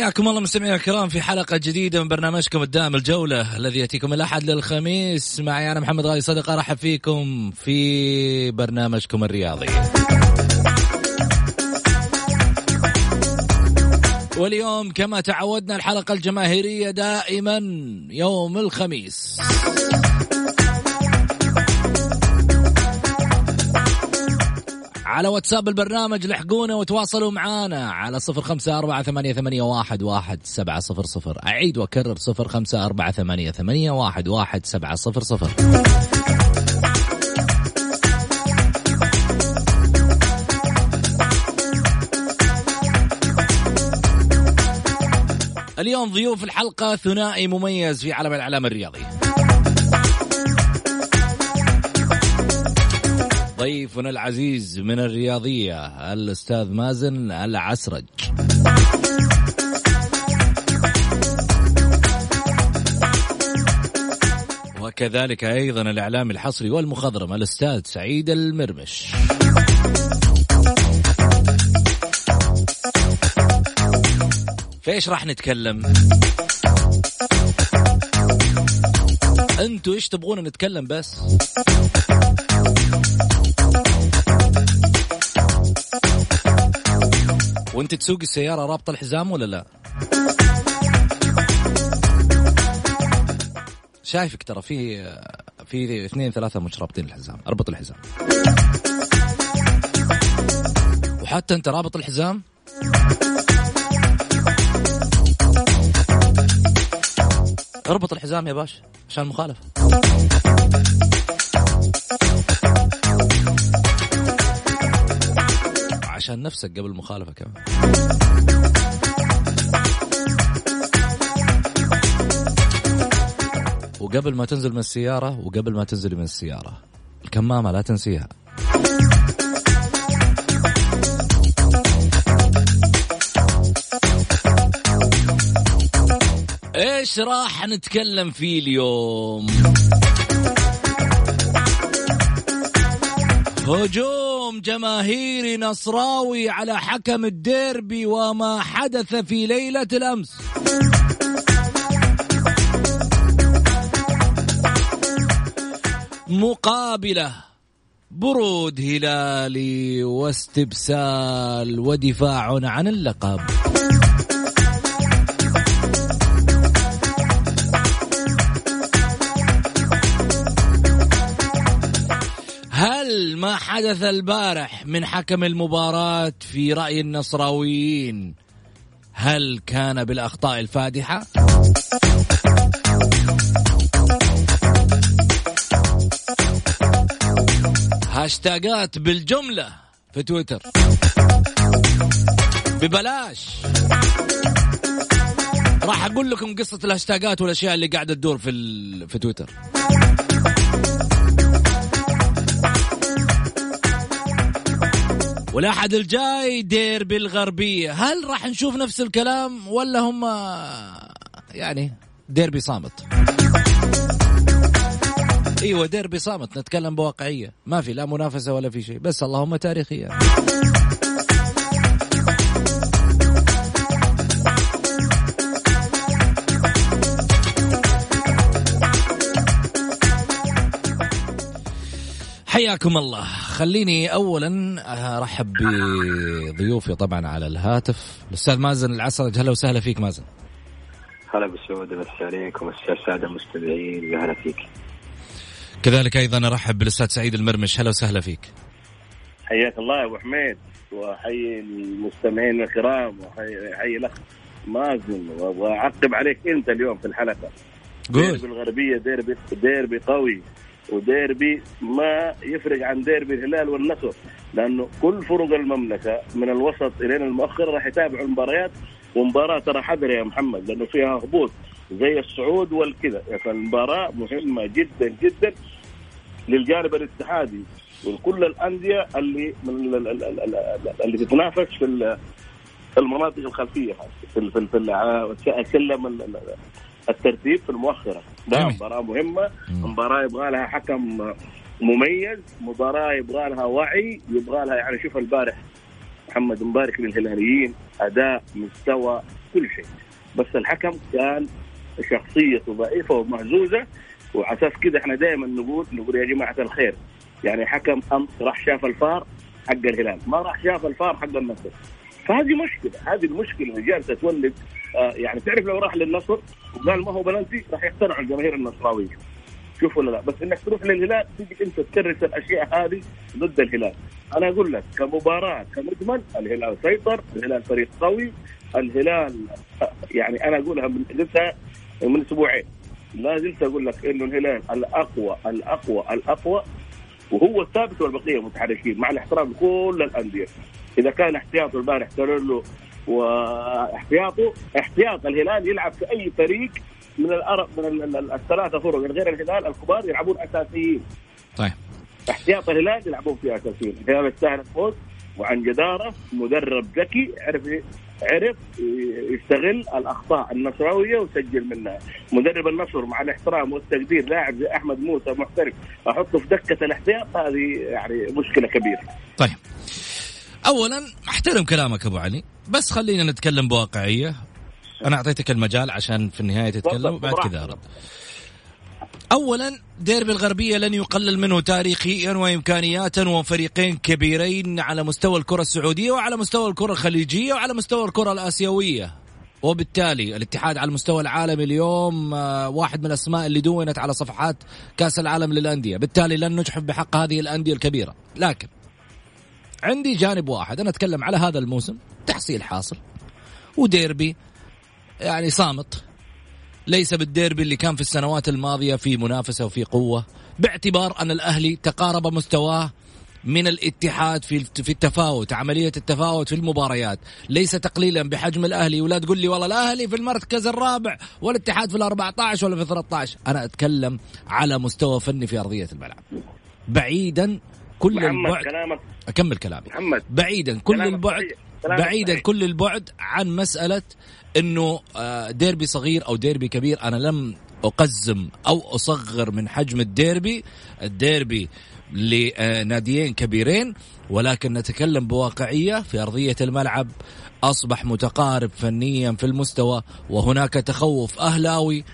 حياكم الله مستمعينا الكرام في حلقة جديدة من برنامجكم الدائم الجولة الذي يأتيكم الأحد للخميس. معي أنا محمد غالي صدقة أرحب فيكم في برنامجكم الرياضي. واليوم كما تعودنا الحلقة الجماهيرية دائما يوم الخميس. على واتساب البرنامج لحقونا وتواصلوا معنا على صفر خمسة أربعة ثمانية, ثمانية واحد, واحد سبعة صفر صفر. أعيد وأكرر صفر خمسة أربعة ثمانية, ثمانية واحد, واحد سبعة صفر صفر. اليوم ضيوف الحلقة ثنائي مميز في عالم الإعلام الرياضي. ضيفنا العزيز من الرياضية الأستاذ مازن العسرج. وكذلك أيضا الإعلام الحصري والمخضرم الأستاذ سعيد المرمش. فإيش راح نتكلم؟ أنتوا إيش تبغون نتكلم بس؟ وانت تسوق السيارة رابطة الحزام ولا لا؟ شايفك ترى في في اثنين ثلاثة مش رابطين الحزام اربط الحزام. وحتى انت رابط الحزام؟ اربط الحزام يا باشا عشان المخالفة عشان نفسك قبل المخالفة كمان. وقبل ما تنزل من السيارة وقبل ما تنزل من السيارة الكمامة لا تنسيها. إيش راح نتكلم فيه اليوم؟ هجوم! جماهيري نصراوي على حكم الديربي وما حدث في ليلة الأمس. مقابلة برود هلالي واستبسال ودفاع عن اللقب. هل ما حدث البارح من حكم المباراة في رأي النصراويين. هل كان بالأخطاء الفادحة؟ هاشتاجات بالجملة في تويتر. ببلاش. راح أقول لكم قصة الهاشتاجات والأشياء اللي قاعدة تدور في في تويتر. والأحد الجاي ديربي الغربية. هل راح نشوف نفس الكلام ولا هم يعني ديربي صامت؟ إيوه ديربي صامت. نتكلم بواقعية. ما في لا منافسة ولا في شيء. بس اللهم تاريخيا. حياكم الله. خليني اولا أرحب بضيوفي طبعا على الهاتف. الأستاذ مازن العسرج هلا وسهلا فيك مازن. هلا بالسعودة بس عليكم السادة المستمعين هلا فيك. كذلك أيضا أرحب بالأستاذ سعيد المرمش هلا وسهلا فيك. حياك الله يا أبو حميد وحي المستمعين الكرام وحي الأخ مازن وأعقب عليك أنت اليوم في الحلقة. قول. ديربي الغربية ديربي ديربي قوي. وديربي ما يفرق عن ديربي الهلال والنصر لأنه كل فرق المملكة من الوسط إلى المؤخر راح يتابعوا المباريات ومباراة ترى حذر يا محمد لأنه فيها هبوط زي الصعود والكذا. فالمباراه مهمة جدا جدا للجانب الاتحادي وكل الأندية اللي اللي تتنافس في المناطق الخلفية في في سلم الترتيب في المؤخرة. ده مباراة مهمة مباراة يبغى لها حكم مميز مباراة يبغى لها وعي يبغى لها يعني شوف البارح محمد مبارك للهلاليين أداء مستوى كل شيء. بس الحكم كان شخصيته ضعيفة ومهزوزة وعلى أساس كذا إحنا دائما نقول نقول يا جماعة الخير يعني حكم أمس راح شاف الفار حق الهلال ما راح شاف الفار حق النصر. فهذه مشكلة هذه المشكلة اللي جالسة تولد يعني تعرف لو راح للنصر وقال ما هو بلنتي راح يقتنعوا الجماهير النصراوية. شوف ولا لا. بس إنك تروح للهلال تيجي أنت تكرس الأشياء هذه ضد الهلال. أنا أقول لك كمباراة كمجمل الهلال سيطر الهلال فريق قوي الهلال يعني أنا أقولها من قلتها من أسبوعين. لا زلت أقول لك إنه الهلال الأقوى الأقوى الأقوى وهو الثابت والبقية متحركين مع الاحترام لكل الأندية. إذا كان احتياطه البارح له واحتياطه احتياط الهلال يلعب في أي فريق من الأرب من الثلاثة فرق غير الهلال الكبار يلعبون أساسيين. طيب. احتياط الهلال يلعبون فيه أساسيين. الهلال يستاهل الفوز وعن جدارة مدرب ذكي عرف عرف يستغل الأخطاء النصراوية وسجل منها. مدرب النصر مع الاحترام والتقدير لاعب زي أحمد موسى محترف أحطه في دكة الاحتياط هذه يعني مشكلة كبيرة. طيب. اولا أحترم كلامك أبو علي بس خلينا نتكلم بواقعية. أنا أعطيتك المجال عشان في النهاية تتكلم وبعد كذا ارد اولا ديربي الغربية لن يقلل منه تاريخيا وامكانياتا وفريقين كبيرين على مستوى الكرة السعودية وعلى مستوى الكرة الخليجية وعلى مستوى الكرة الآسيوية. وبالتالي الاتحاد على المستوى العالمي اليوم آه، واحد من الأسماء اللي دونت على صفحات كأس العالم للأندية. بالتالي لن نجحف بحق هذه الأندية الكبيرة. لكن عندي جانب واحد. أنا أتكلم على هذا الموسم. تحصيل حاصل. وديربي. يعني صامت. ليس بالديربي اللي كان في السنوات الماضية في منافسة وفي قوة. باعتبار أن الأهلي تقارب مستواه من الاتحاد في في التفاوت عملية التفاوت في المباريات. ليس تقليلا بحجم الأهلي. ولا تقول لي والله الأهلي في المركز الرابع والاتحاد في ال 14 ولا في 13 أنا أتكلم على مستوى فني في أرضية الملعب. بعيدا كل البعد. كلامك. أكمل كلامي. محمد بعيدا كل البعد بعيدا كل البعد عن مسألة إنه آه، ديربي صغير أو ديربي كبير أنا لم أقزم أو أصغر من حجم الديربي الديربي لناديين كبيرين ولكن نتكلم بواقعية في أرضية الملعب أصبح متقارب فنيا في المستوى وهناك تخوف أهلاوي.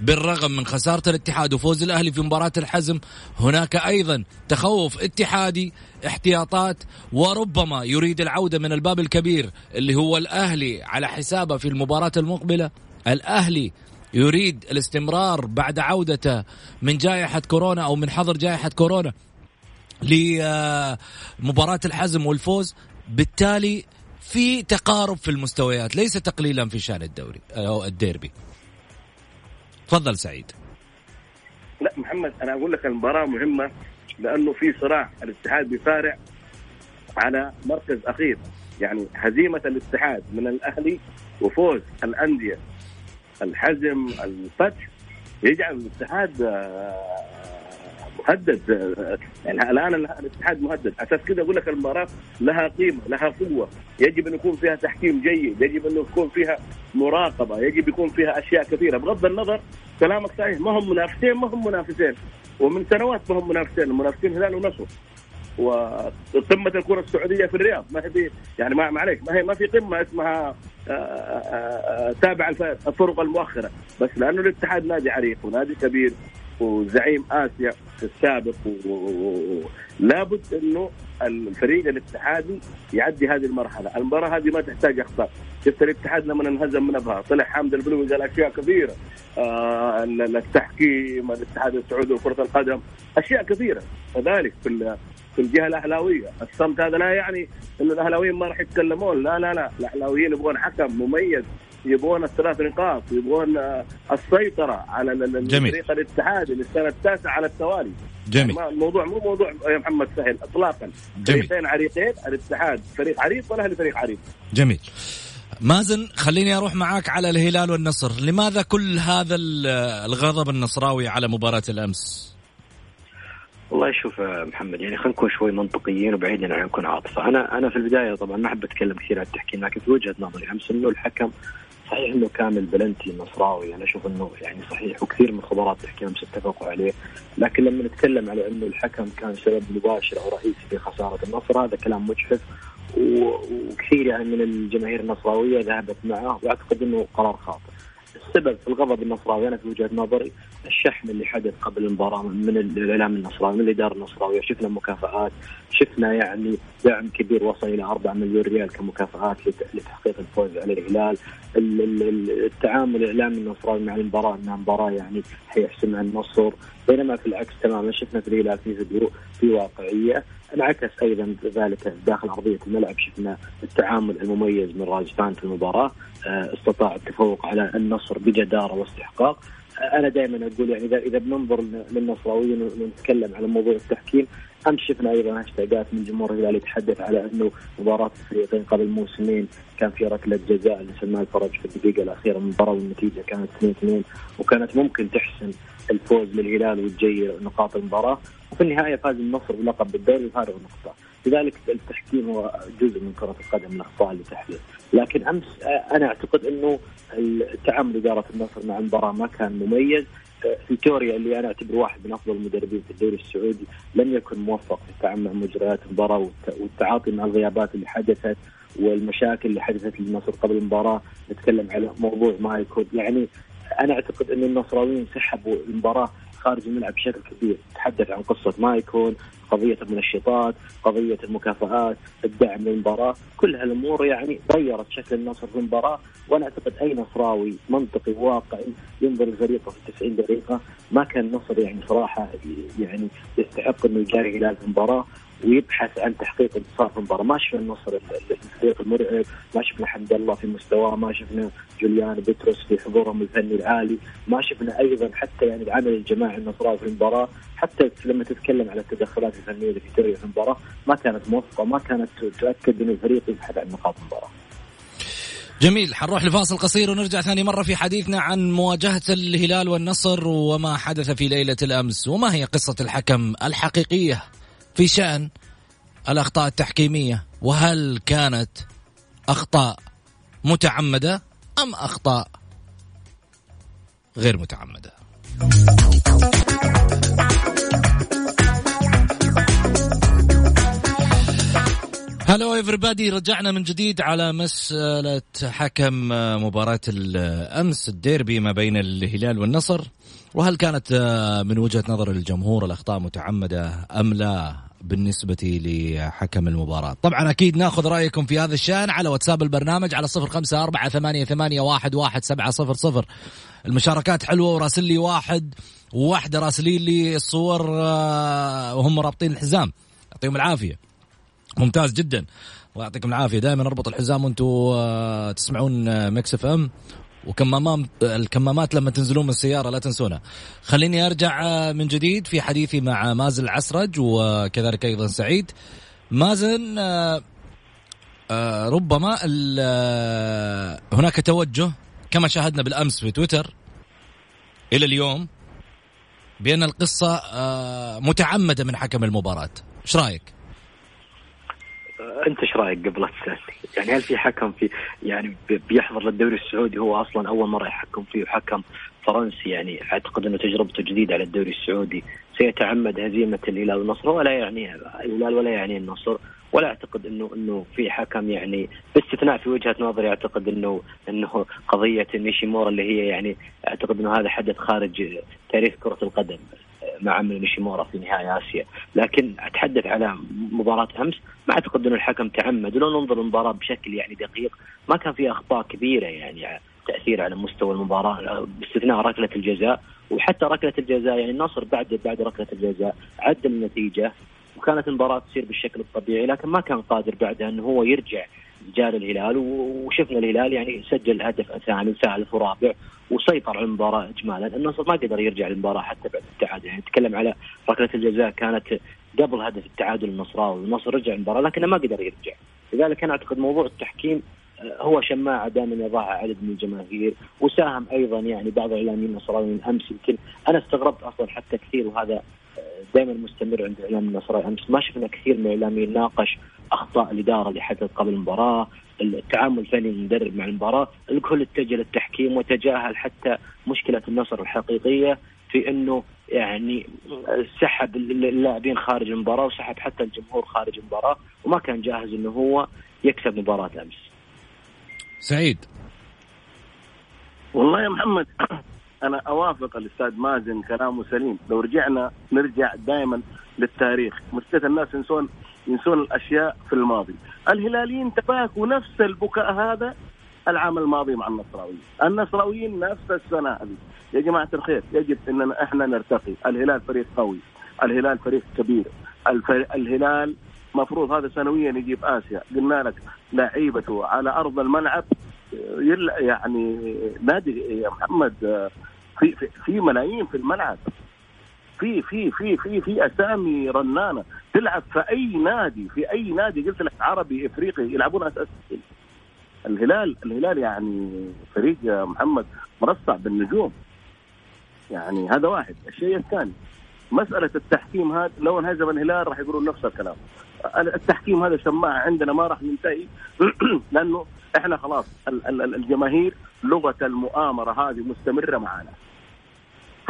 بالرغم من خسارة الاتحاد وفوز الأهلي في مباراة الحزم هناك أيضا تخوف اتحادي احتياطات وربما يريد العودة من الباب الكبير اللي هو الأهلي على حسابه في المباراة المقبلة. الأهلي يريد الاستمرار بعد عودته من جائحة كورونا أو من حظر جائحة كورونا لمباراة الحزم والفوز. بالتالي في تقارب في المستويات ليس تقليلا في شأن الدوري أو الديربي. تفضل سعيد. لا محمد أنا أقول لك المباراة مهمة لأنه في صراع الاتحاد بيصارع على مركز أخير. يعني هزيمة الاتحاد من الأهلي وفوز الأندية. الحزم الفتح يجعل الاتحاد آه، مهدد يعني الآن الاتحاد مهدد. أساس كذا أقول لك المباراة لها قيمة لها قوة. يجب أن يكون فيها تحكيم جيد يجب أن يكون فيها مراقبة يجب يكون فيها أشياء كثيرة. بغض النظر كلامك صحيح ما هم منافسين ما هم منافسين. ومن سنوات ما هم منافسين المنافسين هلال ونصر. وقمة الكرة السعودية في الرياض. ما هي يعني ما معليش ما هي ما في قمة اسمها آه، آه، آه، تابع الفرق المؤخرة. بس لأنه الاتحاد نادي عريق ونادي كبير. وزعيم آسيا السابق لابد إنه الفريق الاتحادي يعدي هذه المرحلة، المباراة هذه ما تحتاج أخطاء، شفت الاتحاد لما انهزم من أبها. طلع حامد البلوي قال أشياء كثيرة. آه التحكيم الاتحاد السعودي لكره القدم. أشياء كثيرة. كذلك في في الجهة الأهلاوية، الصمت هذا لا يعني إنه الأهلاويين ما راح يتكلمون، لا لا لا، الأهلاويين يبغون حكم مميز. يبغون الثلاث نقاط يبغون السيطرة على فريق الاتحاد للسنة التاسعة على التوالي. جميل. يعني الموضوع مو موضوع يا محمد سهل اطلاقا. جميل. فريقين عريقين الاتحاد فريق عريق والاهلي فريق عريق؟ جميل. مازن خليني أروح معاك على الهلال والنصر. لماذا كل هذا الغضب النصراوي على مباراة الأمس؟ والله شوف محمد يعني خلينا نكون شوي منطقيين وبعيدا عن نكون عاطفة، أنا أنا في البداية طبعا ما أحب أتكلم كثير عن التحكيم لكن في وجهة نظري أمس إنه الحكم صحيح إنه كامل بلنتي النصراوي أنا أشوف إنه يعني صحيح وكثير من خبراء التحكيم اتفقوا عليه، لكن لما نتكلم على إنه الحكم كان سبب مباشر أو رئيسي في خسارة النصر هذا كلام مجحف. وكثير يعني من الجماهير النصراوية ذهبت معه. وأعتقد إنه قرار خاطئ. السبب في الغضب النصراوي. أنا في وجهة نظري الشحن اللي حدث قبل المباراة من الإعلام النصراوي من الإدارة النصراوية. شفنا مكافآت شفنا يعني دعم كبير وصل إلى 4 مليون ريال كمكافآت لتحقيق الفوز على الهلال. التعامل الإعلامي النصراوي مع المباراة انها مباراه يعني حيحسمها النصر بينما في العكس تماما شفنا في الهلال في هدوء في واقعية. انعكس أيضا ذلك داخل ارضيه الملعب. شفنا التعامل المميز من راجستان في المباراة. آه، استطاع التفوق على النصر بجدارة واستحقاق. آه، أنا دائما أقول يعني اذا إذا بننظر للنصراويين ونتكلم على موضوع التحكيم امس شفنا أيضا هاشتاجات من جمهور الهلال يتحدث على أنه مباراة الفريقين قبل موسمين كان في ركلة جزاء لسلمان الفرج في الدقيقة الأخيرة من المباراة والنتيجة كانت 2-2 وكانت ممكن تحسن الفوز للهلال وتجير نقاط المباراة وفي النهاية فاز النصر بلقب بالدوري بفارق نقطه لذلك التحكيم هو جزء من كرة القدم الأخطاء اللي تحدث. لكن أمس أنا أعتقد إنه تعامل إدارة النصر مع المباراة ما كان مميز. فيتوريا اللي أنا أعتبره واحد من أفضل المدربين في الدوري السعودي لم يكن موفق في التعامل مع مجريات المباراة والتعاطي مع الغيابات اللي حدثت والمشاكل اللي حدثت للنصر قبل المباراة. نتكلم على موضوع ما يكون يعني أنا أعتقد أن النصراويين سحبوا المباراة خارج الملعب بشكل كبير. تحدث عن قصة ما يكون قضيه المنشطات قضية المكافآت الدعم للمباراة. كل هالأمور يعني غيرت شكل النصر في المباراة وأنا أعتقد أي نصراوي منطقي واقعي ينظر لفريقه في 90 دقيقة ما كان النصر يعني صراحة يعني يستحق إنه يجاري هلال المباراة. ويبحث عن تحقيق انتصار في المباراة، ما شفنا النصر الفريق المرعب، ما شفنا حمد الله في مستواه، ما شفنا جوليان بيتروس في حضورهم الفني العالي، ما شفنا أيضا حتى يعني العمل الجماعي النصراوي في المباراة، حتى لما تتكلم على التدخلات الفنية لفيتوريا في المباراة ما كانت موفقة، ما كانت تؤكد انه الفريق يبحث عن نقاط المباراة. جميل حنروح لفاصل قصير ونرجع ثاني مرة في حديثنا عن مواجهة الهلال والنصر وما حدث في ليلة الأمس وما هي قصة الحكم الحقيقية؟ في شأن الأخطاء التحكيمية وهل كانت أخطاء متعمدة أم أخطاء غير متعمدة؟ هلو ايفريبادي رجعنا من جديد على مسألة حكم مباراة الأمس الديربي ما بين الهلال والنصر. وهل كانت من وجهة نظر الجمهور الأخطاء متعمدة أم لا بالنسبة لحكم المباراة؟ طبعا أكيد ناخذ رأيكم في هذا الشأن على واتساب البرنامج على صفر خمسة أربعة ثمانية, ثمانية واحد, واحد سبعة صفر صفر. المشاركات حلوة وراسل لي واحد وواحدة راسلين لي الصور آه، وهم رابطين الحزام. يعطيهم العافية. ممتاز جدا. الله يعطيكم العافية. دائما أربط الحزام وأنتم آه، تسمعون مكس إف إم. وكمامات الكمامات لما تنزلون من السيارة لا تنسونها خليني أرجع آه، من جديد في حديثي مع مازن العسرج وكذلك أيضا سعيد. مازن آه، ربما هناك توجه كما شاهدنا بالأمس في تويتر إلى اليوم بأن القصة متعمدة من حكم المباراة. إيش رأيك؟ انت إيش رايك قبل تسألني؟ يعني هل في حكم في يعني بيحضر للدوري السعودي؟ هو أصلا أول مرة يحكم فيه حكم فرنسي يعني أعتقد إنه تجربته جديدة على الدوري السعودي. سيتعمد هزيمة الهلال والنصر ولا يعني الهلال ولا يعني النصر ولا أعتقد انه إنه في حكم يعني باستثناء في وجهة نظري أعتقد انه إنه قضية نيشيمورا اللي هي يعني أعتقد إنه هذا حدث خارج تاريخ كرة القدم. مع نيشيمورا في نهائي آسيا، لكن أتحدث على مباراة أمس ما أعتقد انه الحكم تعمد. ولو ننظر المباراة بشكل يعني دقيق ما كان في أخطاء كبيرة يعني تأثير على مستوى المباراة باستثناء ركلة الجزاء. وحتى ركلة الجزاء يعني النصر بعد بعد ركلة الجزاء عدل النتيجه وكانت المباراة تصير بالشكل الطبيعي لكن ما كان قادر بعدها أنه هو يرجع جار الهلال وشفنا الهلال يعني سجل هدف ثاني وثالث ورابع وسيطر على المباراة اجمالا، النصر ما قدر يرجع للمباراة حتى بعد التعادل، يعني نتكلم على ركله الجزاء كانت قبل هدف التعادل النصراوي، النصر رجع المباراة لكنه ما قدر يرجع، لذلك أنا أعتقد موضوع التحكيم آه، هو شماعة دائما يضعها عدد من الجماهير وساهم أيضا يعني بعض الاعلاميين النصراويين أمس. يمكن أنا استغربت أصلا حتى كثير وهذا دائما مستمر عند الاعلام النصراوي أمس. ما شفنا كثير من الاعلاميين ناقش أخطاء الإدارة اللي حدثت قبل المباراة التعامل الفني للمدرب مع المباراة الكل اتجه للتحكيم وتجاهل حتى مشكلة النصر الحقيقية في إنه يعني سحب اللاعبين خارج المباراة وسحب حتى الجمهور خارج المباراة وما كان جاهز إنه هو يكسب مباراة أمس. سعيد والله يا محمد أنا أوافق الأستاذ مازن كلامه سليم. لو رجعنا نرجع دائما للتاريخ. مشكلة الناس ينسون ينسون الأشياء في الماضي. الهلاليين تباكوا نفس البكاء هذا العام الماضي مع النصراويين. النصراويين نفس السنة هذه. يا جماعة الخير يجب اننا إحنا نرتقي. الهلال فريق قوي. الهلال فريق كبير. الهلال مفروض هذا سنويا يجيب آسيا. قلنا لك لعيبته على أرض الملعب يعني نادي يا محمد في في, في ملايين في الملعب. في في في في في أسامي رنانة تلعب في أي نادي في أي نادي قلت لك عربي إفريقي يلعبون أساس الهلال الهلال يعني فريق يا محمد مرصع بالنجوم. يعني هذا واحد. الشيء الثاني مسألة التحكيم هذا لو انهزم الهلال راح يقولون نفس الكلام. التحكيم هذا شماعة عندنا ما راح ينتهي. لأنه إحنا خلاص الجماهير لغة المؤامرة هذه مستمرة معنا.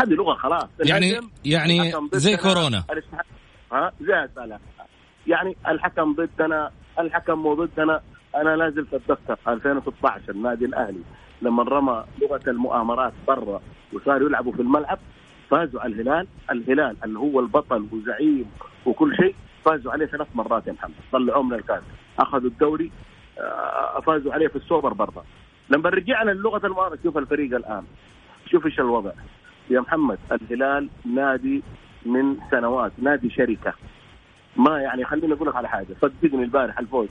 هذه لغة خلاص. يعني يعني زي كورونا. ها؟ زي السلام يعني الحكم ضدنا الحكم مو ضدنا. أنا لا زلت اتذكر 2016 النادي الأهلي. لما رمى لغة المؤامرات برا وصاروا يلعبوا في الملعب فازوا على الهلال. الهلال اللي هو البطل وزعيم وكل شيء فازوا عليه ثلاث مرات يا محمد. طلعوه من الكاس. أخذوا الدوري آه، فازوا عليه في السوبر برا. لما رجعنا للغة المؤامرة شوف الفريق الآن. شوف إيش الوضع. يا محمد الهلال نادي من سنوات نادي شركة. ما يعني خليني أقول لك على حاجة صدقني البارح الفوز.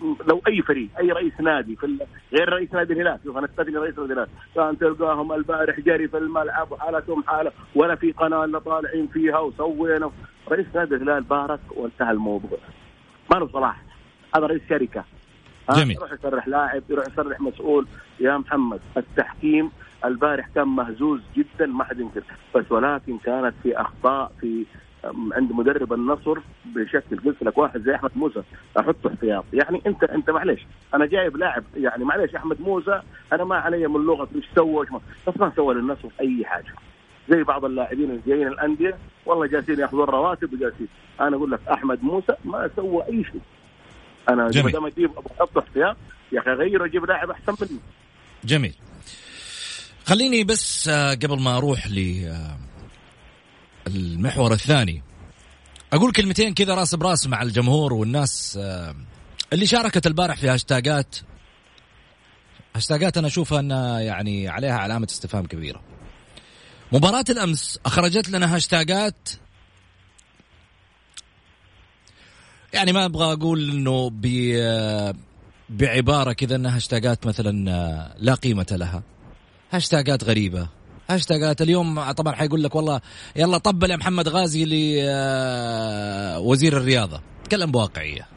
لو أي فريق أي رئيس نادي في غير رئيس نادي الهلال شوف أنا استثني رئيس نادي الهلال. كان تلقاهم البارح جري في الملعب وحالتهم حالة ولا في قناة إلا طالعين فيها وسوينا. رئيس نادي الهلال بارك وانتهى الموضوع. ما له صلاح. هذا رئيس شركة. جميل. يروح يصرح لاعب يروح يصرح مسؤول. يا محمد التحكيم البارح كان مهزوز جدا ما حد ينكر. بس ولكن كانت في أخطاء في عند مدرب النصر بشكل قلت لك واحد زي أحمد موسى. احطه احتياط. يعني أنت أنت معلش أنا جايب لاعب يعني معلش أحمد موسى أنا ما علي من لغة إيش سوى بس ما سوى للنصر أي حاجة. زي بعض اللاعبين اللي جايين الأندية والله جالسين يأخذون رواتب وجالسين. أنا أقول لك أحمد موسى ما سوى أي شيء. أنا ما دام أجيب أحط احتياط يا أخي غير أجيب لاعب أحسن مني. جميل. خليني بس آه، قبل ما أروح ل آه، المحور الثاني أقول كلمتين كذا راس براس مع الجمهور والناس آه، اللي شاركت البارح في هاشتاجات. هاشتاجات أنا أشوفها انها يعني عليها علامة استفهام كبيرة. مباراة الأمس أخرجت لنا هاشتاجات. يعني ما أبغى أقول إنه بعبارة كذا انها هاشتاجات مثلا لا قيمة لها. هاشتاجات غريبة. هاشتاجات اليوم طبعا حيقول لك والله يلا طبل يا محمد غازي لوزير الرياضة. تكلم بواقعية.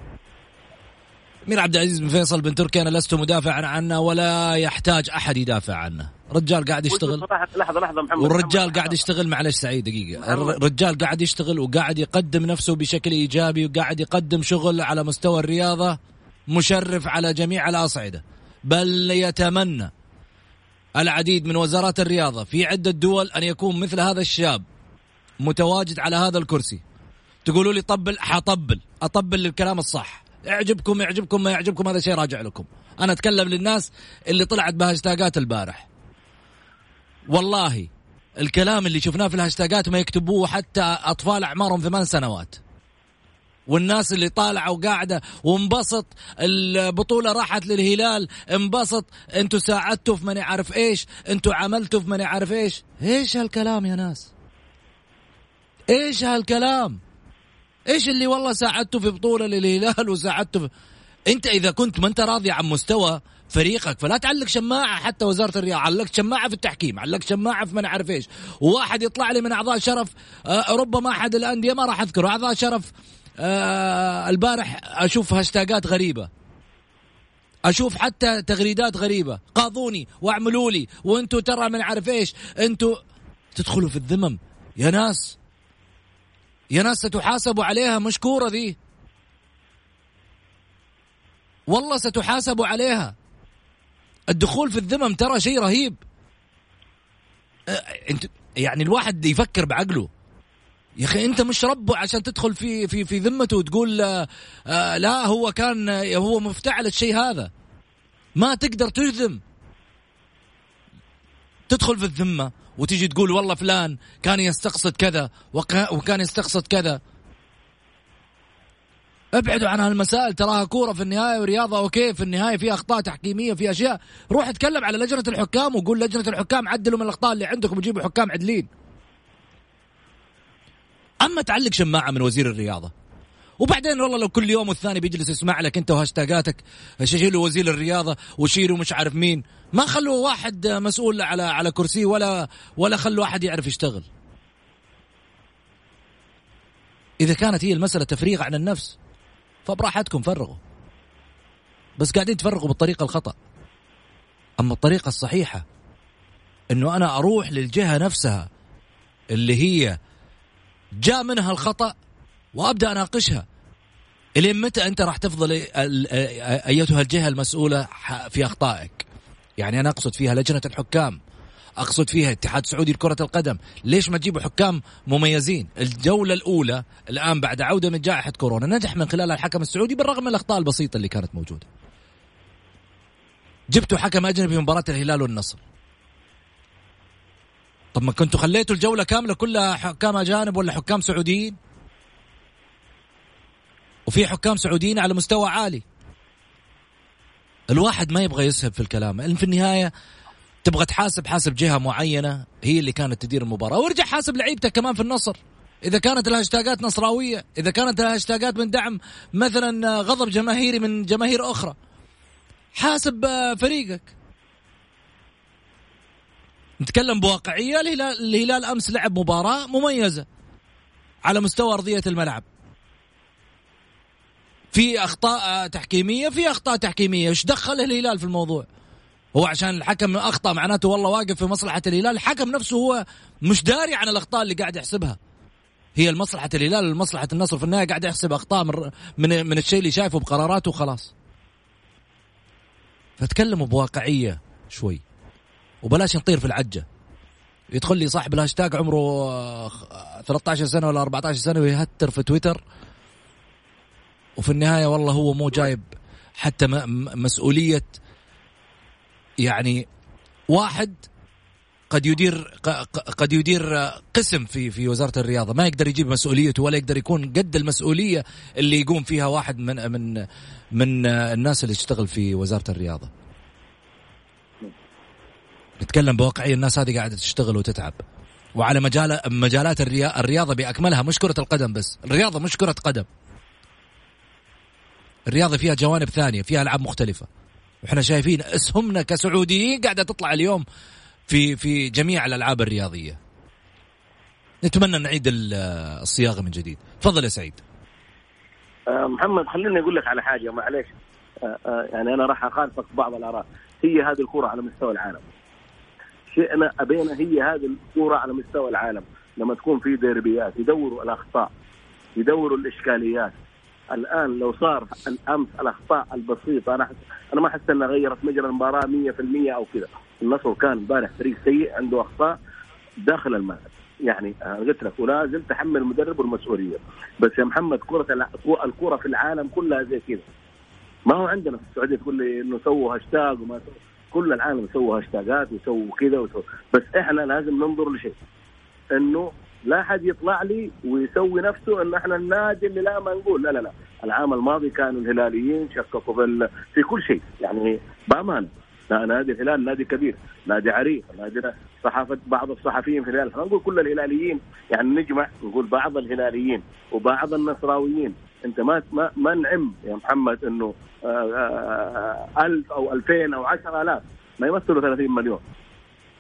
امير عبد العزيز بن فيصل بن تركي أنا لست مدافعا عنه ولا يحتاج أحد يدافع عنه. رجال قاعد يشتغل لحظه لحظة محمد والرجال قاعد يشتغل معلش سعيد دقيقة. الرجال قاعد يشتغل وقاعد يقدم نفسه بشكل إيجابي وقاعد يقدم شغل على مستوى الرياضة مشرف على جميع الأصعدة. بل يتمنى العديد من وزارات الرياضة في عدة دول أن يكون مثل هذا الشاب متواجد على هذا الكرسي. تقولوا لي طبل حطبل أطبل للكلام الصح. يعجبكم يعجبكم ما يعجبكم هذا شيء راجع لكم. أنا أتكلم للناس اللي طلعت بهاشتاجات البارح. والله الكلام اللي شفناه في الهاشتاجات ما يكتبوه حتى أطفال أعمارهم ثمان سنوات. والناس اللي طالعة وقاعدة وانبسط البطولة راحت للهلال انبسط. أنتوا ساعدتوا في ماني عارف إيش؟ أنتوا عملتوا في ماني عارف إيش؟ إيش هالكلام يا ناس؟ إيش هالكلام؟ إيش اللي والله ساعدتوا في بطولة للهلال وساعدتوا في... أنت إذا كنت ما أنت راضي عن مستوى فريقك فلا تعلق شماعة حتى وزارة الرياضة علقت شماعة في التحكيم علقت شماعة في ما نعرف إيش. وواحد يطلع لي من أعضاء شرف ربما احد الانديه ما راح أذكره أعضاء شرف آه البارح أشوف هاشتاجات غريبة. أشوف حتى تغريدات غريبة. قاضوني واعملوا لي وأنتم ترى من عارف إيش أنتم تدخلوا في الذمم. يا ناس. يا ناس ستحاسبوا عليها مشكورة ذي. والله ستحاسبوا عليها. الدخول في الذمم ترى شيء رهيب. أه، انت يعني الواحد يفكر بعقله. يا أخي أنت مش ربه عشان تدخل في في في ذمته وتقول آه, آه، لا هو كان هو مفتعل الشيء هذا. ما تقدر تجذم. تدخل في الذمة وتيجي تقول والله فلان كان يستقصد كذا وكان يستقصد كذا. ابعدوا عن هالمسائل تراها كورة في النهاية ورياضة أوكي في النهاية في أخطاء تحكيمية في أشياء. روح اتكلم على لجنة الحكام وقول لجنة الحكام عدلوا من الأخطاء اللي عندكم وجيبوا حكام عدلين. أما تعلق شماعة من وزير الرياضة. وبعدين والله لو كل يوم والثاني بيجلس يسمع لك أنت وهاشتاجاتك شيلوا وزير الرياضة وشيلوا مش عارف مين. ما خلوا واحد مسؤول على على كرسي ولا ولا خلوا أحد يعرف يشتغل. إذا كانت هي المسألة تفريغ عن النفس فبراحتكم فرغوا. بس قاعدين تفرغوا بالطريقة الخطأ. أما الطريقة الصحيحة إنه أنا أروح للجهة نفسها اللي هي جاء منها الخطأ وأبدأ أناقشها. إلين متى أنت راح تفضل أيتها الجهة المسؤولة في أخطائك؟ يعني أنا أقصد فيها لجنة الحكام أقصد فيها اتحاد سعودي لكرة القدم. ليش ما تجيبوا حكام مميزين؟ الجولة الأولى الآن بعد عودة من جائحة كورونا نجح من خلال الحكم السعودي بالرغم من الأخطاء البسيطة اللي كانت موجودة. جبتوا حكم أجنبي في مباراة الهلال والنصر. طب ما كنتوا خليتوا الجولة كاملة كلها حكام أجانب ولا حكام سعوديين؟ وفي حكام سعوديين على مستوى عالي. الواحد ما يبغى يسهب في الكلام. لأن في النهاية تبغى تحاسب حاسب جهة معينة هي اللي كانت تدير المباراة. وارجع حاسب لعيبتك كمان في النصر. إذا كانت الهاشتاجات نصراوية إذا كانت الهاشتاجات من دعم مثلا غضب جماهيري من جماهير أخرى حاسب فريقك. نتكلم بواقعية الهلال, الهلال أمس لعب مباراة مميزة على مستوى أرضية الملعب. في أخطاء تحكيمية في أخطاء تحكيمية. إيش دخل الهلال في الموضوع؟ هو عشان الحكم أخطأ معناته والله واقف في مصلحة الهلال. الحكم نفسه هو مش داري عن الأخطاء اللي قاعد يحسبها. هي لمصلحه الهلال لمصلحه النصر في النهاية قاعد يحسب أخطاء من من, من الشيء اللي شايفه بقراراته وخلاص. فتكلموا بواقعية شوي. وبلاش نطير في العجة. يدخل لي صاحب الهاشتاج عمره 13 سنة ولا 14 سنة ويهتر في تويتر. وفي النهاية والله هو مو جايب حتى مسؤولية يعني واحد قد يدير قد يدير قسم في في وزارة الرياضة. ما يقدر يجيب مسؤوليته ولا يقدر يكون قد المسؤولية اللي يقوم فيها واحد من من من الناس اللي تشتغل في وزارة الرياضة. نتكلم بواقعية الناس هذه قاعدة تشتغل وتتعب. وعلى مجال مجالات الرياضة بأكملها مش كرة القدم بس. الرياضة مش كرة قدم. الرياضة فيها جوانب ثانية فيها ألعاب مختلفة. وإحنا شايفين أسهمنا كسعوديين قاعدة تطلع اليوم في في جميع الألعاب الرياضية. نتمنى نعيد الصياغة من جديد. تفضل يا سعيد. آه، محمد خليني أقول لك على حاجة معلش آه، آه، يعني أنا راح أخالفك بعض الآراء. هي هذه الكرة على مستوى العالم. شئنا أبينا هي هذه الكره على مستوى العالم. لما تكون في ديربيات يدوروا الأخطاء يدوروا الإشكاليات. الآن لو صار الأمس الأخطاء البسيطة أنا أنا ما احس إنها غيرت مجرى المباراة 100% أو كذا. النصر كان إمبارح فريق سيء عنده أخطاء داخل الملعب. يعني قلت لك ولا زلت تحمل المدرب والمسؤولية. بس يا محمد كرة الكرة في العالم كلها زي كذا. ما هو عندنا في السعودية تقول لي إنه سووا هاشتاج وما سووا. كل العالم يسووا هاشتاجات ويسووا كذا ويسووا بس إحنا لازم ننظر لشيء. إنه لا حد يطلع لي ويسوي نفسه إن إحنا النادي اللي لا ما نقول. لا لا لا. العام الماضي كانوا الهلاليين شككوا في ال- في كل شيء. يعني بامانه نادي الهلال نادي كبير. نادي عريق نادي صحافة بعض الصحفيين في الهلال. إحنا نقول كل الهلاليين. يعني نجمع نقول بعض الهلاليين وبعض النصراويين. انت ما ما ما نعم يا محمد انه آه، آه، ألف أو ألفين أو عشرة آلاف. ما يمثلوا 30 مليون.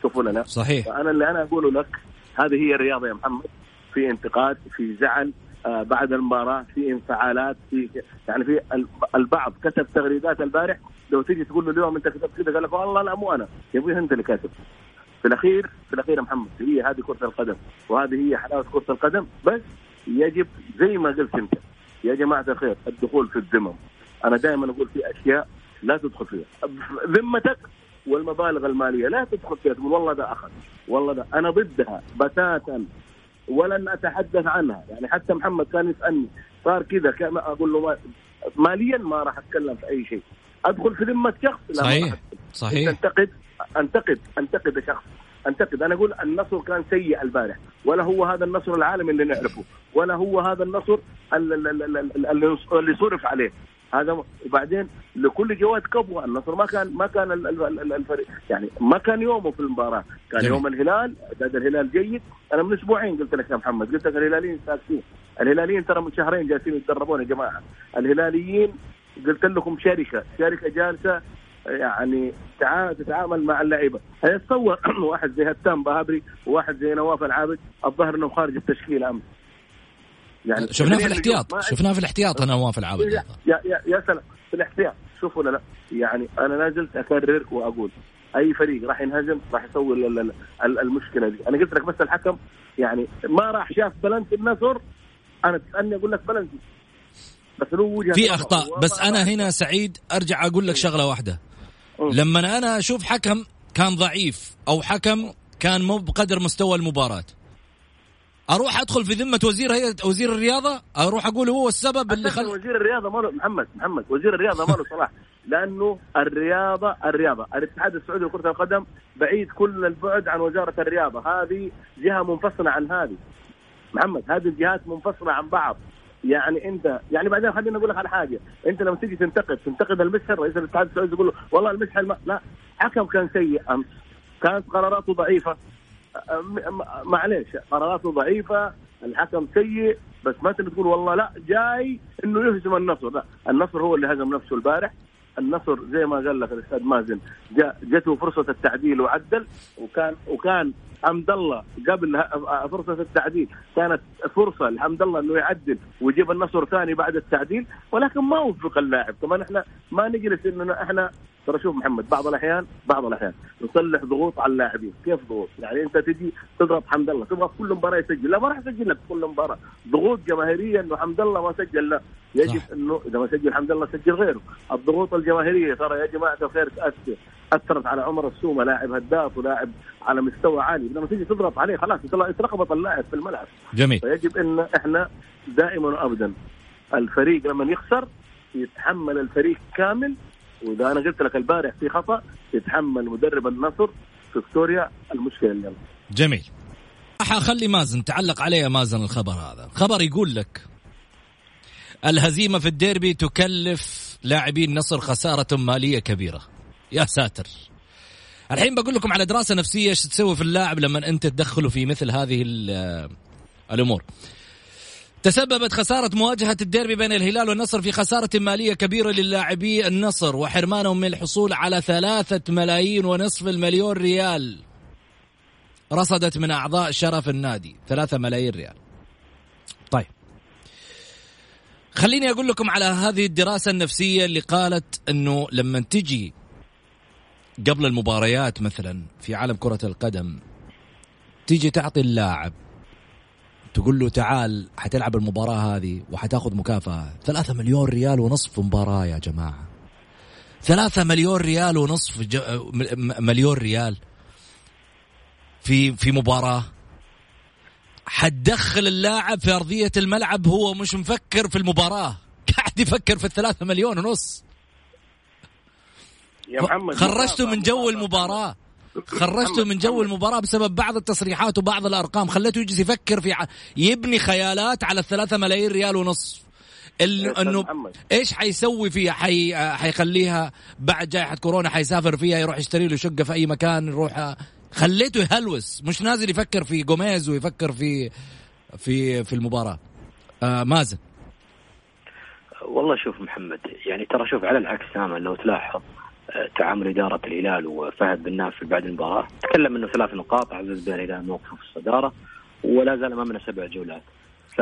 شوفوا لنا. صحيح. فأنا اللي أنا أقوله لك هذه هي الرياضة يا محمد. في انتقاد في زعل آه بعد المباراة في انفعالات في يعني في ال- البعض كتب تغريدات البارح. لو تيجي تقول له اليوم أنت كتبت كذا قال لك والله لا مو أنا. يا أبوي انت اللي كاتب في الأخير في الأخير يا محمد هي هذه كرة القدم. وهذه هي حلاوة كرة القدم. بس يجب زي ما قلت أنت يا جماعة الخير الدخول في الذمم أنا دائما أقول في أشياء لا تدخل فيها. ذمتك والمبالغ المالية لا تدخل فيها. تقول والله ده أخذ والله ده أنا ضدها بتاتا ولن أتحدث عنها. يعني حتى محمد كان يسألني صار كذا كما أقول له ما ماليا ما راح أتكلم في أي شيء. أدخل في ذمة شخص؟ لا صحيح. صحيح. انتقد انتقد أنتقد شخص. أنتقد. أنا أقول النصر كان سيء البارح. ولا هو هذا النصر العالمي اللي نعرفه. ولا هو هذا النصر ال- ال- ال- ال- اللي صرف عليه. هذا وبعدين لكل جواد كبوة. النصر ما كان ما كان ال- ال- ال- الفريق. يعني ما كان يومه في المباراة. كان جميل. يوم الهلال. اعداد الهلال جيد. أنا من أسبوعين قلت لك يا محمد. قلت لك الهلاليين ساكتين. الهلاليين ترى من شهرين جالسين يتدربون يا جماعة. الهلاليين قلت لكم شركة. شركة جالسة يعني تع- تتعامل مع اللعيبة. هيتصور واحد زي هتام بهابري وواحد زي نواف العابد الظاهر إنهم خارج التشكيله امس يعني شفناه في الاحتياط. شفناه في الاحتياط نواف العابد يا, يا, يا, سلام. في الاحتياط. شوفوا ولا لا يعني أنا لا زلت أكرر وأقول أي فريق راح ينهزم راح يسوي ال- ال- ال- المشكلة دي. أنا قلت لك بس الحكم يعني ما راح شاف بلنتي النصر أنا تسألني أقول لك بلنتي. بس له وجهة في. أخطاء. بس أنا هنا سعيد أرجع أقول لك شغلة واحدة. لما أنا أشوف حكم كان ضعيف أو حكم كان مو بقدر مستوى المباراة. أروح أدخل في ذمة وزير هيئه وزير الرياضة؟ أروح أقول هو السبب اللي خل وزير الرياضة ماله محمد محمد وزير الرياضة ماله صلاح. لأنه الرياضه الرياضة. الاتحاد السعودي لكرة القدم بعيد كل البعد عن وزارة الرياضة. هذه جهة منفصلة عن هذه. محمد هذه الجهات منفصلة عن بعض. يعني انت يعني بعدين خليني أقول لك على حاجة. انت لما تيجي تنتقد تنتقد المسحر رئيس الاتحاد السعودي تقول له والله المسحر ما لا حكم كان سيء أمس. كانت قراراته ضعيفة. معليش قراراته ضعيفة الحكم سيء بس ما تقول والله لا جاي إنه يهزم النصر. لا النصر هو اللي هزم نفسه البارح. النصر زي ما قال لك الأستاذ مازن جته فرصة التعديل وعدل وكان وكان حمد الله قبل فرصة التعديل كانت فرصة لحمد الله إنه يعدل ويجيب النصر ثاني بعد التعديل ولكن ما وفق اللاعب. طبعا إحنا ما نجلس إننا إحنا ترى شوف محمد بعض الاحيان بعض الأحيان نصلح ضغوط على اللاعبين. كيف ضغوط؟ يعني أنت تجي تضغط حمد الله تبغى في كل مباراة يسجل. لا ما راح يسجل لك كل مباراة. ضغوط جماهيرية إنه حمد الله ما سجل لا. يجب صح. إنه إذا ما سجل حمد الله سجل غيره. الضغوط الجماهيرية ترى يا جماعة الخير تاثر أثرت على عمر السومة لاعب هداف ولاعب على مستوى عالي. لما تيجي تضغط عليه خلاص يترقبط اللاعب في الملعب. جميل. فيجب إن إحنا دائما وابدا الفريق لما يخسر يتحمل الفريق كامل وإذا أنا قلت لك البارح في خطأ يتحمل مدرب النصر فيكتوريا المشكلة اليوم جميل. راح أخلي مازن تعلق عليه مازن الخبر هذا. خبر يقول لك الهزيمة في الديربي تكلف لاعبي النصر خسارة مالية كبيرة. يا ساتر. الحين بقول لكم على دراسة نفسية إيش تسوي في اللاعب لما أنت تدخله في مثل هذه ال- الأمور. تسببت خسارة مواجهة الديربي بين الهلال والنصر في خسارة مالية كبيرة للاعبي النصر وحرمانهم من الحصول على ثلاثة ملايين ونصف المليون ريال. رصدت من أعضاء شرف النادي ثلاثة ملايين ريال. طيب. خليني أقول لكم على هذه الدراسة النفسية اللي قالت أنه لما تجي قبل المباريات مثلا في عالم كرة القدم تيجي تعطي اللاعب تقول له تعال حتلعب المباراة هذه وحتاخذ مكافأة. ثلاثة مليون ريال ونصف مباراة يا جماعة. ثلاثة مليون ريال ونصف ج... مليون ريال في في مباراة. حتدخل اللاعب في أرضية الملعب هو مش مفكر في المباراة. قاعد يفكر في الثلاثة مليون ونص. يا محمد خرجته من جو مكافأة. المباراه خرجته من جو المباراة بسبب بعض التصريحات وبعض الأرقام. خليته يجلس يفكر في ع... يبني خيالات على الثلاثة ملايين ريال ونصف ال... إنه. إيش حيسوي فيها؟ حي... حيخليها بعد جائحة كورونا حيسافر فيها يروح يشتري له شقة في أي مكان يروح خليته يهلوس. مش نازل يفكر في جوميز ويفكر في في في المباراة. آه مازن. والله شوف محمد يعني ترى شوف على العكس تماما لو تلاحظ تعامل إدارة الهلال وفهد بن ناف بعد المباراة. تكلم أنه ثلاث نقاط عزز بها الهلال موقفه في الصدارة ولا زال أمامنا سبع جولات. ف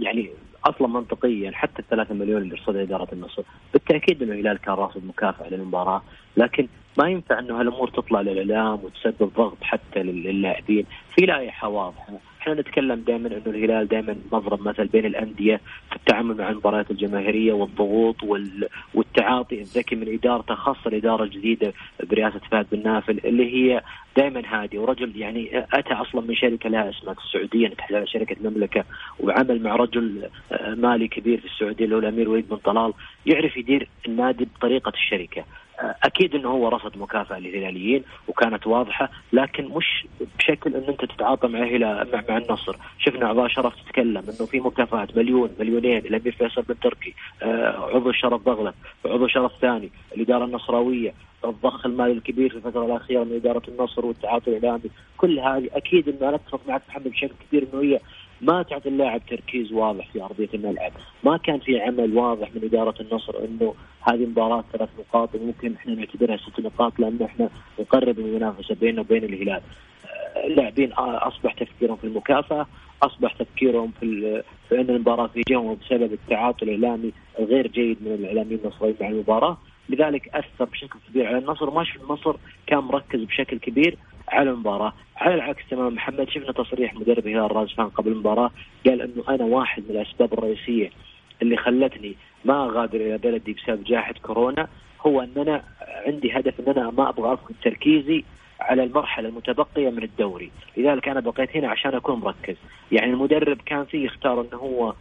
يعني أصلا منطقيا حتى الثلاثة مليون اللي رصدها إدارة النصر بالتأكيد إنه الهلال كان راصد مكافأة للمباراة لكن ما ينفع إنه هالأمور تطلع للإعلام وتسبب ضغط حتى للاعبين. في لائحه واضحه إحنا نتكلم دائما إنه الهلال دائما مضرب مثل بين الأندية في التعامل مع المباريات الجماهيرية والضغوط وال... والتعاطي الذكي من إدارته خاصة الإدارة الجديدة برئاسة فهد بن نافل اللي هي دائما هادي ورجل يعني أتى أصلا من شركة لها اسمها السعودية نتحدث عن شركة المملكه وعمل مع رجل مالي كبير في السعودية اللي هو الأمير وليد بن طلال يعرف يدير النادي بطريقة الشركة. أكيد إنه هو رصد مكافأة للهلاليين وكانت واضحة لكن مش بشكل إن أنت تتعاطى مع مع, مع النصر. شفنا أعضاء شرف تتكلم إنه في مكافآت مليون مليونين الامير فيصل بن تركي. آه عضو الشرف ضغلة عضو شرف ثاني الإدارة النصراوية الضخ المالي الكبير في الفترة الأخيرة من إدارة النصر والتعاطي الإعلامي. كل هذه أكيد إنه أنا أتفق معك محمد بشكل كبير إنه هي ما تعطي اللاعب تركيز واضح في أرضية الملعب، ما كان في عمل واضح من إدارة النصر إنه هذه مباراة ثلاث نقاط وممكن إحنا نعتبرها ست نقاط لأنه إحنا نقرب من المنافسه بيننا وبين الهلال. اللاعبين أصبح تفكيرهم في المكافأة، أصبح تفكيرهم في في أن المباراة في جهه بسبب التعاطي الإعلامي الغير جيد من الإعلاميين النصريين مع المباراة، لذلك أثر بشكل كبير على النصر. ما شفنا النصر كان مركز بشكل كبير. على المباراة، على العكس تمام محمد شفنا تصريح مدرب هلال رازفان قبل المباراة قال إنه أنا واحد من الأسباب الرئيسية اللي خلتني ما أغادر إلى بلدي بسبب جائحة كورونا هو ان أنا عندي هدف ان أنا ما أبغى أفقد تركيزي على المرحلة المتبقية من الدوري. لذلك أنا بقيت هنا عشان أكون مركز. يعني المدرب كان فيه يختار أنه هو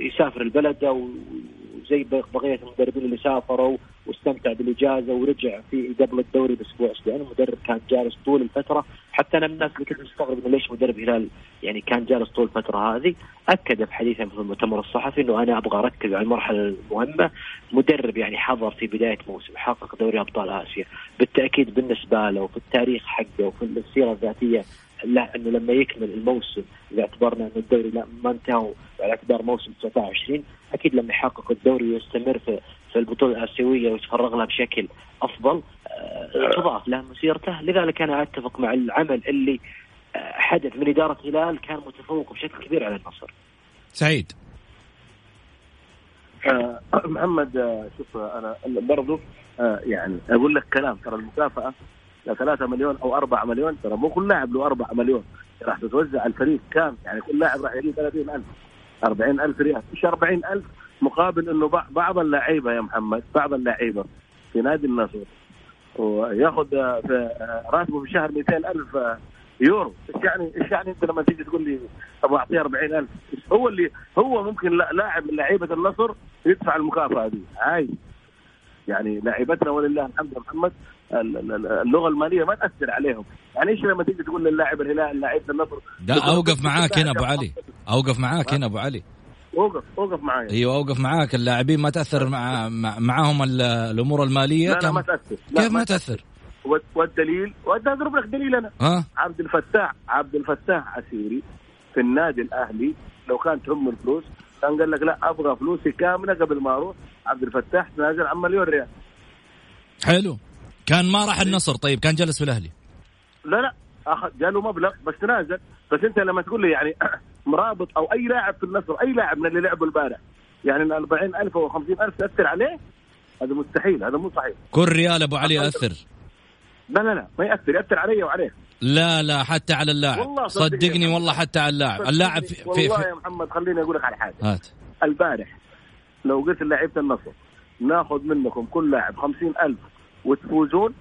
يسافر البلد وزي بقية المدربين اللي سافروا واستمتع بالإجازة ورجع في قبل الدوري بأسبوع. أسبوعين المدرب كان جالس طول الفترة حتى أنا من الناس اللي كنت مستغرب إنه ليش مدرب هلال يعني كان جالس طول الفترة هذه. أكد في حديثه في المؤتمر الصحفي إنه أنا أبغى أركز على المرحلة المهمة. مدرب يعني حضر في بداية موسم حقق دوري أبطال آسيا. بالتأكيد بالنسبة له وفي التاريخ حقه وفي السيرة الذاتية لا إنه لما يكمل الموسم إذا اعتبرنا إنه الدوري لا ما انتهى على اعتبار موسم 19 20 أكيد لما يحقق الدوري ويستمر في في البطولة الآسيوية ويتفرغ لها بشكل أفضل تضاف له مسيرته. لذلك أنا أتفق مع العمل اللي حدث من إدارة هلال كان متفوق بشكل كبير على النصر. سعيد. آه محمد آه شوف أنا برضو آه يعني أقول لك كلام ترى المكافأة ل 3 مليون أو 4 مليون ترى مو كل لاعب له 4 مليون. راح تتوزع الفريق كام؟ يعني كل لاعب راح يجي 30000 40000 ريال. مش 40000 مقابل إنه بعض اللعيبة يا محمد بعض اللعيبة. في نادي النصر. وياخذ في راتبه في الشهر 200000 يورو. إيش يعني إيش يعني أنت لما تيجي تقول لي أبغى أعطيه 40000 هو اللي هو ممكن لاعب من لعيبة النصر يدفع المكافأة دي. عايز يعني لاعبتنا ولله الحمد محمد. اللغة المالية ما تأثر عليهم. يعني إيش لما تيجي تقول للاعب الهلال لاعب النصر؟ ده أوقف معاك هنا أبو علي. أوقف معاك هنا أبو علي. أوقف أوقف معايا. أيوه أوقف معاك. اللاعبين ما تأثر مع معاهم الأمور المالية. لا, لا ما تأثر. كيف ما تأثر؟ والدليل أضرب لك دليل أنا. ها؟ عبد الفتاح عبد الفتاح عسيري في النادي الأهلي لو كان تهم الفلوس كان قال لك لا أبغى فلوسي كاملة قبل ما أروح. عبد الفتاح نازل عن مليون ريال. حلو. كان ما راح النصر طيب كان جلس في الأهلي. لا لا اخذ جاله مبلغ بس تنازل. بس أنت لما تقول لي يعني مرابط أو أي لاعب في النصر أي لاعب من اللي لعبوا البارح يعني ال 40000 أو 50000 تأثر عليه؟ هذا مستحيل هذا مو صحيح. كل ريال أبو علي يأثر. لا لا لا ما يأثر يأثر علي وعليك لا لا حتى على اللاعب. صدقني والله حتى على اللاعب. اللاعب في, في والله يا محمد خليني أقول لك على حاجة. هات. البارح لو قلت لعيبة النصر ناخذ منكم كل لاعب 50000 وتفوزون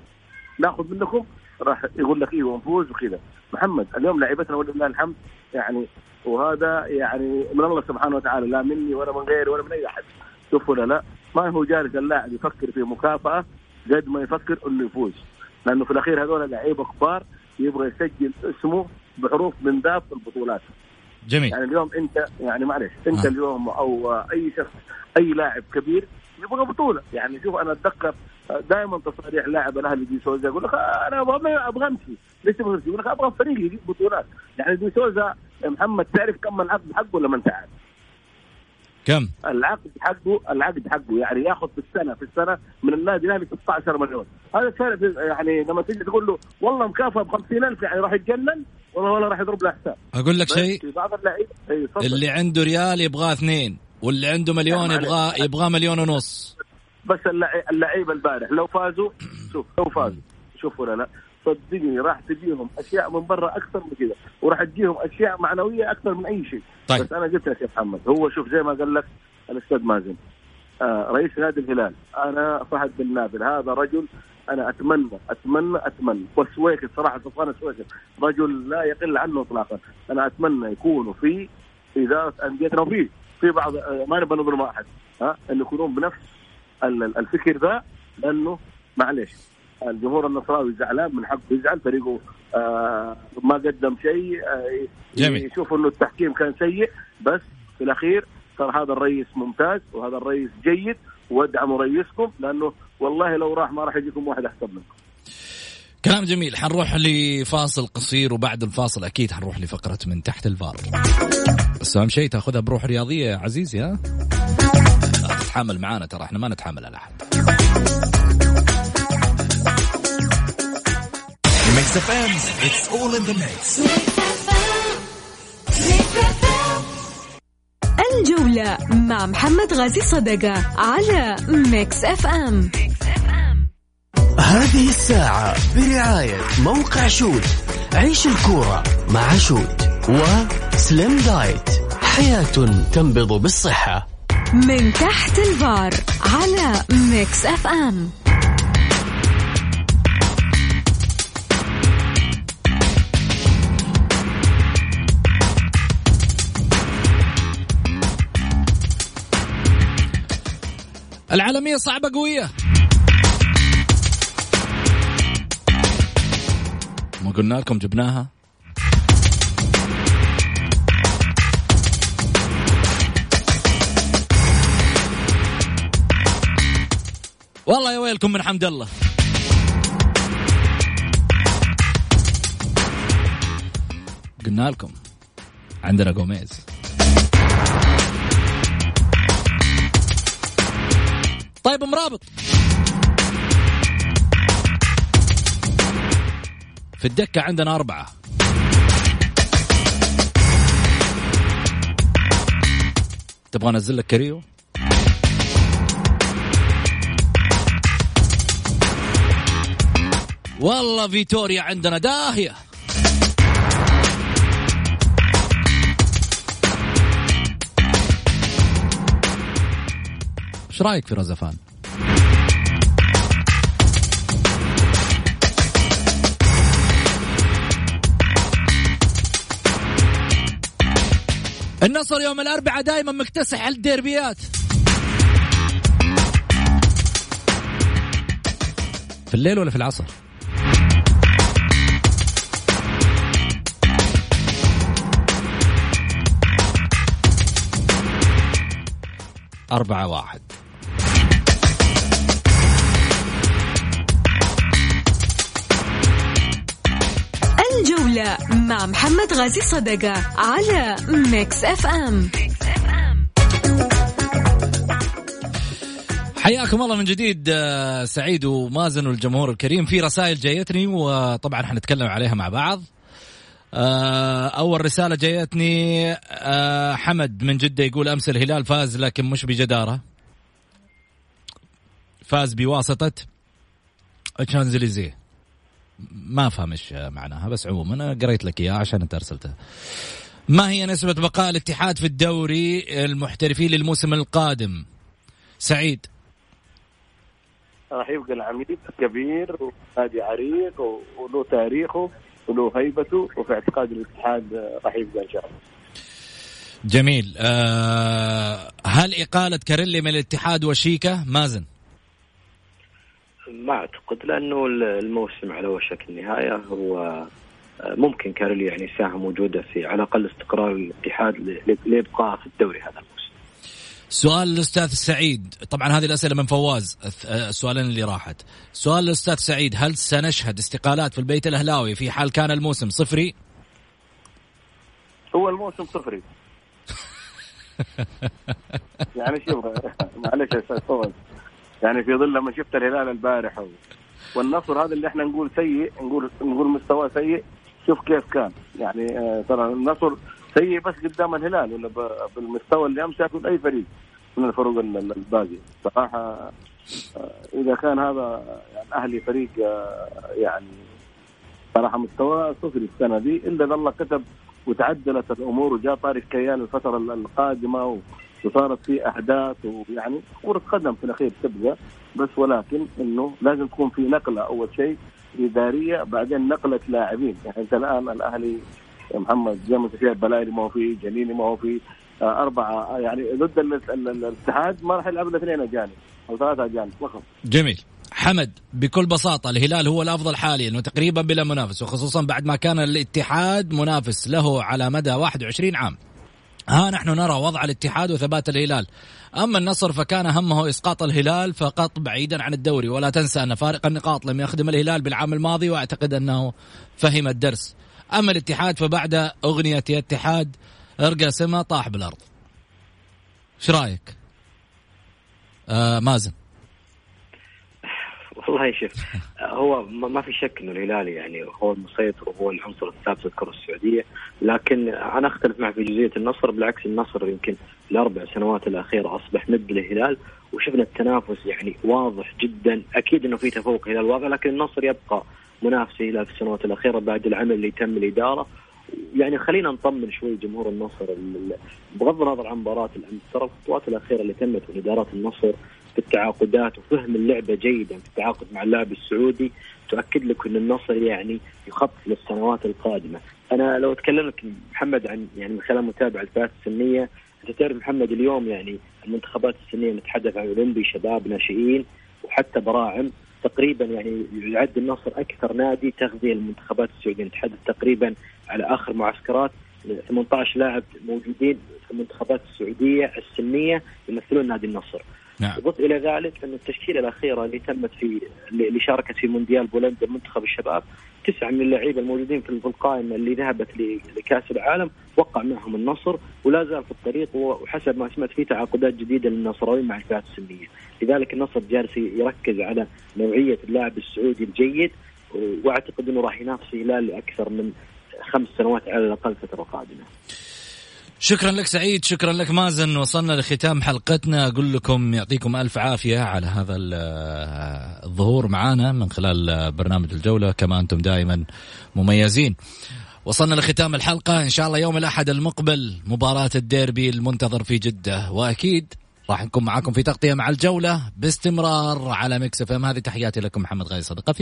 ناخذ منكم راح يقول لك إيوه نفوز وكذا. محمد اليوم لعيبتنا ولله الحمد يعني وهذا يعني من الله سبحانه وتعالى لا مني ولا من غيري ولا من أي أحد. شوفوا لا لا ما هو جالس اللاعب يفكر في مكافأة قد ما يفكر إنه يفوز. لأنه في الأخير هذول لعيبة كبار يبغى يسجل اسمه بحروف من في البطولات. جميل. يعني اليوم أنت يعني معلش أنت. آه. اليوم أو أي شخص أي لاعب كبير يبغى بطولة. يعني شوف أنا أتذكر دائما تصاريح لاعب الأهلي دي سوزا يقول لك أنا أبغى أبغى أمشي ليش تبغى؟ يقول لك أبغى فريق يجيب بطولات يعني دي سوزا محمد تعرف كم العقد حقه ولا ما انت عارف؟ كم العقد حقه العقد حقه يعني ياخذ في السنة في السنة من النادي الأهلي 16 مليون هذا الفرق يعني لما تيجي تقول له والله مكافأة ب 50000 يعني راح يتجنن ولا ولا راح يضرب له حساب أقول لك شيء بعض اللعيبه. اللي عنده ريال يبغاه اثنين واللي عنده مليون نعم، يبغاه. يبغاه مليون ونص بس اللعي- اللعيبة البارح لو فازوا شوف لو فازوا. شوف ولا لا صدقني راح تجيهم أشياء من برا أكثر من كذا وراح تجيهم أشياء معنوية أكثر من أي شيء. طيب. بس أنا قلت لك يا محمد هو شوف زي ما قال لك الأستاذ مازن آه رئيس نادي الهلال أنا فهد بن نابل هذا رجل أنا أتمنى أتمنى أتمنى والسويكس صراحة سلطان السويكس رجل لا يقل عنه اطلاقا. أنا أتمنى يكونوا في إدارة انديتنا وفي في بعض آه، ما نبغى نظلم أحد ها انه يكونون بنفس الفكر ذا لأنه معلش الجمهور النصراوي زعلان من حقه يزعل فريقه آه ما قدم شيء آه جميل. يشوف إنه التحكيم كان سيء بس في الأخير صار هذا الرئيس ممتاز وهذا الرئيس جيد وادعموا رئيسكم لأنه والله لو راح ما راح يجيكم واحد أحسن منكم. كلام جميل. حنروح لفاصل قصير وبعد الفاصل أكيد حنروح لفقرة من تحت الفار بس أهم شيء تأخذها بروح رياضية يا عزيزي ها؟ لا تتحامل معانا ترى إحنا ما نتحامل على أحد. ميكس اف ام it's all in the mix الجولة مع محمد غازي صدقة على ميكس اف ام هذه الساعة برعاية موقع شوت عيش الكورة مع شوت وسليم دايت حياة تنبض بالصحة. من تحت الفار على ميكس اف ام العالمية صعبة قوية. ما قلنا لكم جبناها؟ والله يا ويلكم من حمد الله. قلنا لكم عندنا جوميز طيب مرابط. في الدكة عندنا أربعة. تبغى أنزل لك كريو والله فيتوريا عندنا داهية إيش رأيك في رزفان؟ النصر يوم الأربعاء دائما مكتسح على الديربيات في الليل ولا في العصر؟ أربعة واحد. الجولة مع محمد غازي صدقة على ميكس اف ام حياكم الله من جديد آه، سعيد ومازن والجمهور الكريم في رسائل جايتني وطبعا حنتكلم عليها مع بعض. أول رسالة جايتني آه، حمد من جدة يقول أمس الهلال فاز لكن مش بجدارة. فاز بواسطة الشانزليزيه ما فهم إيش معناها بس عموما أنا قريت لك إياها عشان أنت أرسلتها. ما هي نسبة بقاء الاتحاد في الدوري المحترفين للموسم القادم؟ سعيد. راح يبقى العميد كبير ونادي عريق وله تاريخه. وله هيبته وفي اعتقاد الاتحاد راح يبقى إن شاء الله. جميل. آه هل إقالة كاريلي من الاتحاد وشيكا مازن. ما أعتقد لأنه الموسم على وشك النهاية هو آه، ممكن كارلي يعني يساهم وجوده في على الأقل استقرار الاتحاد لابقائه في الدوري هذا. الموسم. سؤال الأستاذ سعيد. طبعا هذه الأسئلة من فواز. السؤالين اللي راحت. سؤال الأستاذ سعيد هل سنشهد استقالات في البيت الأهلاوي في حال كان الموسم صفري؟ هو الموسم صفري. يعني شوف معلش يا أستاذ فوز يعني في ظل لما شفت الهلال البارح والنصر هذا اللي إحنا نقول سيء نقول نقول مستواه سيء شوف كيف كان. يعني آه، ترى النصر سيء بس قدام الهلال ولا بالمستوى اللي امس ياكل أي فريق من الفرق الباقي. صراحة آه، إذا كان هذا يعني أهلي فريق آه، يعني صراحة مستواه صفري السنة دي إلا إذا الله كتب وتعدلت الأمور وجاء طارق كيان الفترة القادمة وصارت في احداث ويعني كرة قدم في الأخير تبقى. بس ولكن إنه لازم تكون في نقلة أول شيء إدارية بعدين نقلة لاعبين. يعني أنت الآن الأهلي محمد زي ما شايف بلايري ما هو فيه جنيني ما هو فيه آه، أربعة يعني ضد الاتحاد ما راح يلعب إلا اثنين أجانب أو ثلاثة أجانب فقط. جميل. حمد بكل بساطة الهلال هو الأفضل حاليا وتقريبا بلا منافس وخصوصا بعد ما كان الاتحاد منافس له على مدى 21 عام. ها نحن نرى وضع الاتحاد وثبات الهلال. أما النصر فكان همه إسقاط الهلال فقط بعيدا عن الدوري. ولا تنسى أن فارق النقاط لم يخدم الهلال بالعام الماضي وأعتقد أنه فهم الدرس. أما الاتحاد فبعد أغنية يا اتحاد أرقى سما طاح بالأرض. إيش رأيك؟ آه مازن. والله شوف هو ما في شك إنه الهلال يعني هو المسيطر وهو العنصر الثابت في الكرة السعودية لكن أنا أختلف معك في جزئيه النصر بالعكس النصر يمكن الأربع سنوات الأخيرة أصبح ند للهلال وشفنا التنافس يعني واضح جدا. أكيد إنه في تفوق هلال واضح لكن النصر يبقى منافس الهلال في السنوات الأخيرة بعد العمل اللي تم الإدارة. يعني خلينا نطمن شوي جمهور النصر. بغض النظر عن مباراة الأمس ترى الخطوات الأخيرة اللي تمت من ادارات النصر في التعاقدات وفهم اللعبة جيدا في التعاقد مع اللاعب السعودي تؤكد لك إن النصر يعني يخطط للسنوات القادمة. أنا لو اتكلم لك محمد عن يعني من خلال متابعة الفئات السنية أنت تعرف محمد اليوم يعني المنتخبات السنية نتحدث عن أولمبي شباب ناشئين وحتى براعم. تقريبا يعني يعد النصر أكثر نادي تغذية المنتخبات السعودية نتحدث تقريبا على آخر معسكرات 18 لاعب موجودين في المنتخبات السعودية السنية يمثلون نادي النصر. نعم. إلى ذلك أن التشكيلة الأخيرة اللي تمت في اللي شاركت في مونديال بولندا منتخب الشباب تسعة من اللعيبة الموجودين في القائمه اللي ذهبت لكأس العالم وقع معهم النصر ولا زال في الطريق وحسب ما سمعت في تعاقدات جديدة للنصراويين مع الفئات السنية، لذلك النصر جالس يركز على نوعية اللاعب السعودي الجيد وأعتقد إنه راح ينافس الهلال لأكثر من خمس سنوات على الأقل فترة قادمة. شكرا لك سعيد شكرا لك مازن. وصلنا لختام حلقتنا. أقول لكم يعطيكم ألف عافية على هذا الظهور معنا من خلال برنامج الجولة كما أنتم دائما مميزين. وصلنا لختام الحلقة. إن شاء الله يوم الأحد المقبل مباراة الديربي المنتظر في جدة. وأكيد راح نكون معاكم في تغطية مع الجولة باستمرار على مكس إف إم. هذه تحياتي لكم محمد غازي صدقه